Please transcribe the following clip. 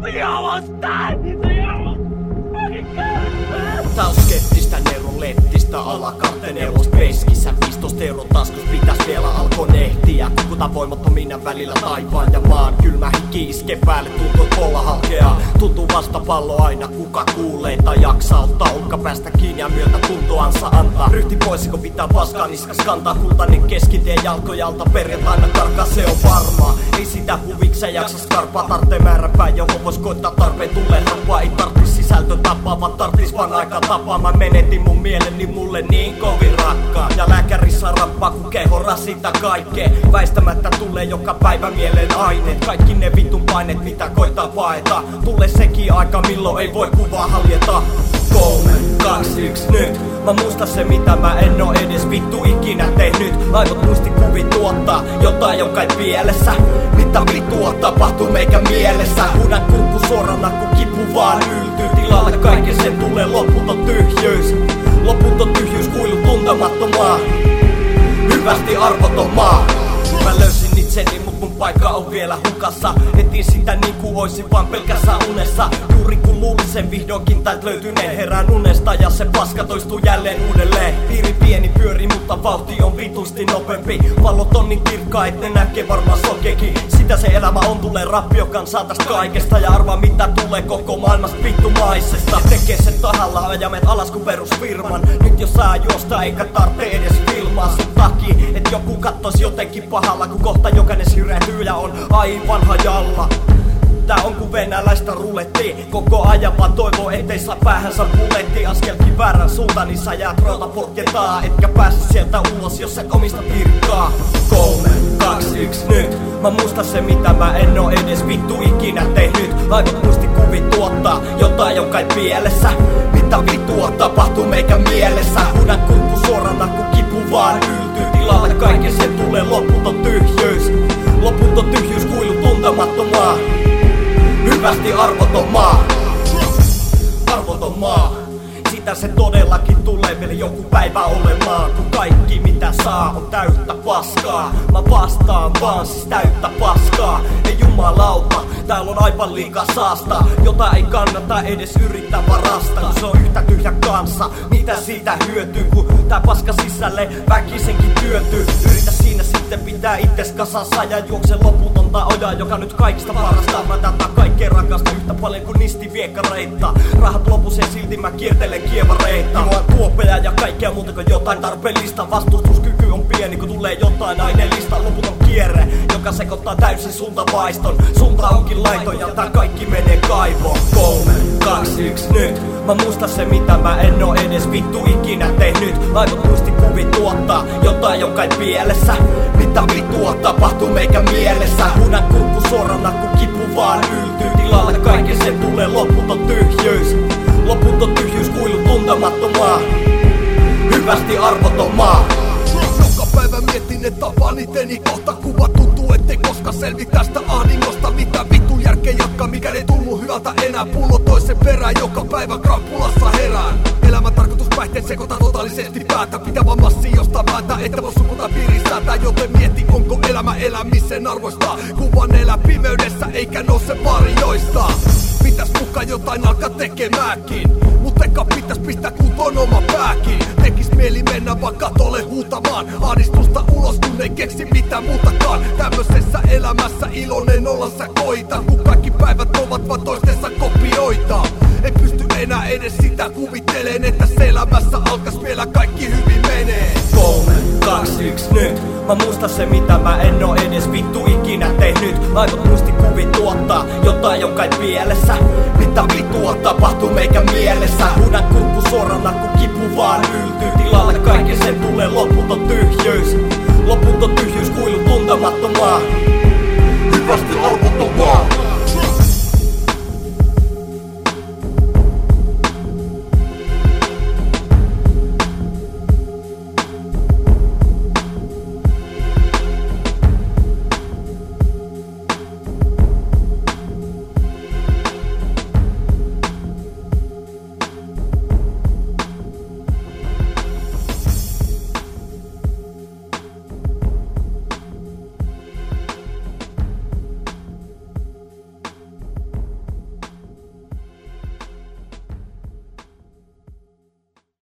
We almost died! They almost fucking died! South skeptistä neurolettistä alakarten nelos peskissä Pistosta euron taskus pitäis vielä alko nehtiä. Kukuta voimattomina välillä taivaan ja maan Kylmä hiki iske päälle tuntuu kolla halkeaa Tuntuu vasta pallo aina kuka kuulee tai jaksaa Ottaa ukka päästä kiinni ja myötä tuntoansa antaa. Ryhti pois kun pitää paskaa niskas kantaa Kultainen keskitie jalkojalta. Perjantaina karkaa se on varmaa Ei sitä huvikseen jaksa skarpaa. Tarvitsee määräpää Johon vois koittaa tarpeen tulee hampaa Ei tarvitsi sisältö tapaa vaan tarvitsis vaan aika tapaa. Mä menetin mun mieleni mulle niin kovin rakkaa Ja lääkärissä rappaa kun keho rasita kaikkea Väistämättä tulee joka päivä mieleen aineet. Kaikki ne vitun paineet mitä koittaa paeta Tulee sekin aika milloin ei voi kuvaa haljeta. Kolme, kaksi, yksi, nyt. Mä muistan se mitä mä en oo edes vittu ikinä tehnyt. Aivot muistikuvi tuottaa jotain joka ei pielessä. Mitä vittua tapahtuu meikä mielessä? Huudan kurkku suorana kun kipu vaan kaiken sen tulee loputon tyhjyys Loputon tyhjyys kuilu tuntemattomaa. Hyvästi arvoton maa Mä löysin itseni, mut mun paikka on vielä hukassa. Etin sitä niinku oisin vaan pelkässä unessa. Juuri kun luulin sen vihdoinkin täältä löytyneen Herään unesta. Ja se paska toistuu jälleen uudelleen. Piiri pieni pyöri, mutta vauhti on vitusti nopeampi. Pallot on niin kirkkaa, et ne näkee varmaan sokeekin Sitä se elämä on, tulee rappio kansaa tästä kaikesta. Ja arvaa mitä tulee sen tahalla, ajamet alas kuin perusfirman. Nyt jos saa juosta, eikä tarvitse edes filmaa. Sun takia Et joku kattois jotenkin pahalla, kun kohta jokainen syrjäytyy ja on aivan hajalla. Tää on kuin venäläistä ruletti. Koko ajan vaan toivoo ettei saa päähänsä buletti Askelkin väärän suuntaan niin sä jäät rauta potketaa Etkä pääse sieltä ulos jos et omista pirkkaa Kolme, kaksi, yksi, nyt. Mä muistan se mitä mä en oo edes vittu ikinä tehnyt. Aivot muistikuvit tuottaa jotain joka ei pielessä Mitä vittua tapahtuu meikä mielessä? Huudan kurkku suorana kun kipu vaan yltyy. Tilalle kaiken sen tulee loputon tyhjyys Loputon tyhjyys kuilu tuntemattomaa. Hyvästi arvoton maa Arvoton maa Sitä se todellakin tulee vielä joku päivä olemaan. Kun kaikki mitä saa on täyttä paskaa. Mä vastaan vaan siis täyttä paskaa. Ei jumalauta, täällä on aivan liikaa saasta. Jota ei kannata edes yrittää varastaa se on yhtä tyhjä kanssa. Mitä siitä hyötyy kun tää paska sisälle väkisenkin työntyy Yritä sitten pitää itses kasassa Ja juokse loputonta ojaa joka nyt kaikista parasta. Mä tätä kaikkea rakasta yhtä paljon kuin nisti viekareita Rahat lopus ja silti mä kiertelen kievareita. Mua on tuopeja ja kaikkea muuta kuin jotain tarpeellista. Vastustuskyky on pieni kun tulee jotain aineellista. Loputon kierre joka sekoittaa täysin suuntavaiston Suunta onkin laiton ja tää kaikki menee kaivoon kaksi, nyt Mä muistan se mitä mä en oo edes vittu ikinä tehnyt. Aivot muistikuvit tuottaa jotain joka ei pielessä. Mitä vittua tapahtuu meikä mielessä? Huudan kurkku suorana kun kipu vaan yltyy. Tilalle kaiken sen tulee loputon tyhjyys. Loputon tyhjyys kuilu tuntemattomaa. Hyvästi arvoton maa Joka päivä mietin, että tapaan iteni kohta kuva tuntuu, ettei koska selvi tästä ahdingosta enää Pullo toisen perään, joka päivä krampulassa herään. Elämän tarkoitus päihteet sekoittaa totaalisesti päätä. Pitää vaan massi josta päätä, että voi sukuta piiristää Joten mieti, onko elämä elämisen arvoista. Kuvan elää pimeydessä, eikä nouse varjoista. Pitäis mukaan jotain alkaa tekemääkin. Mut eka pitäis pistää kuntoon oma pääkin. Tekis mieli mennä vaan katolle huutamaan. Ahdistusta ulos kun ei keksi mitään muutakaan. Tämmöisessä elämässä iloinen olla sä koita. Kun kaikki päivät ovat vaan toistensa edes sitä kuvitteleen Että se elämässä alkas vielä kaikki hyvin menee. Kolme, kaksi, yksi, nyt. Mä muistan se mitä mä en oo edes vittu ikinä tehnyt. Aivot muistikuvit tuottaa jotain joka ei pielessä Mitä vittua tapahtuu meikä mielessä? Huudan kurkku suorana kun kipu vaan yltyy Tilalle kaiken sen tulee loputon tyhjyys. Loputon tyhjyys kuilu tuntemattomaa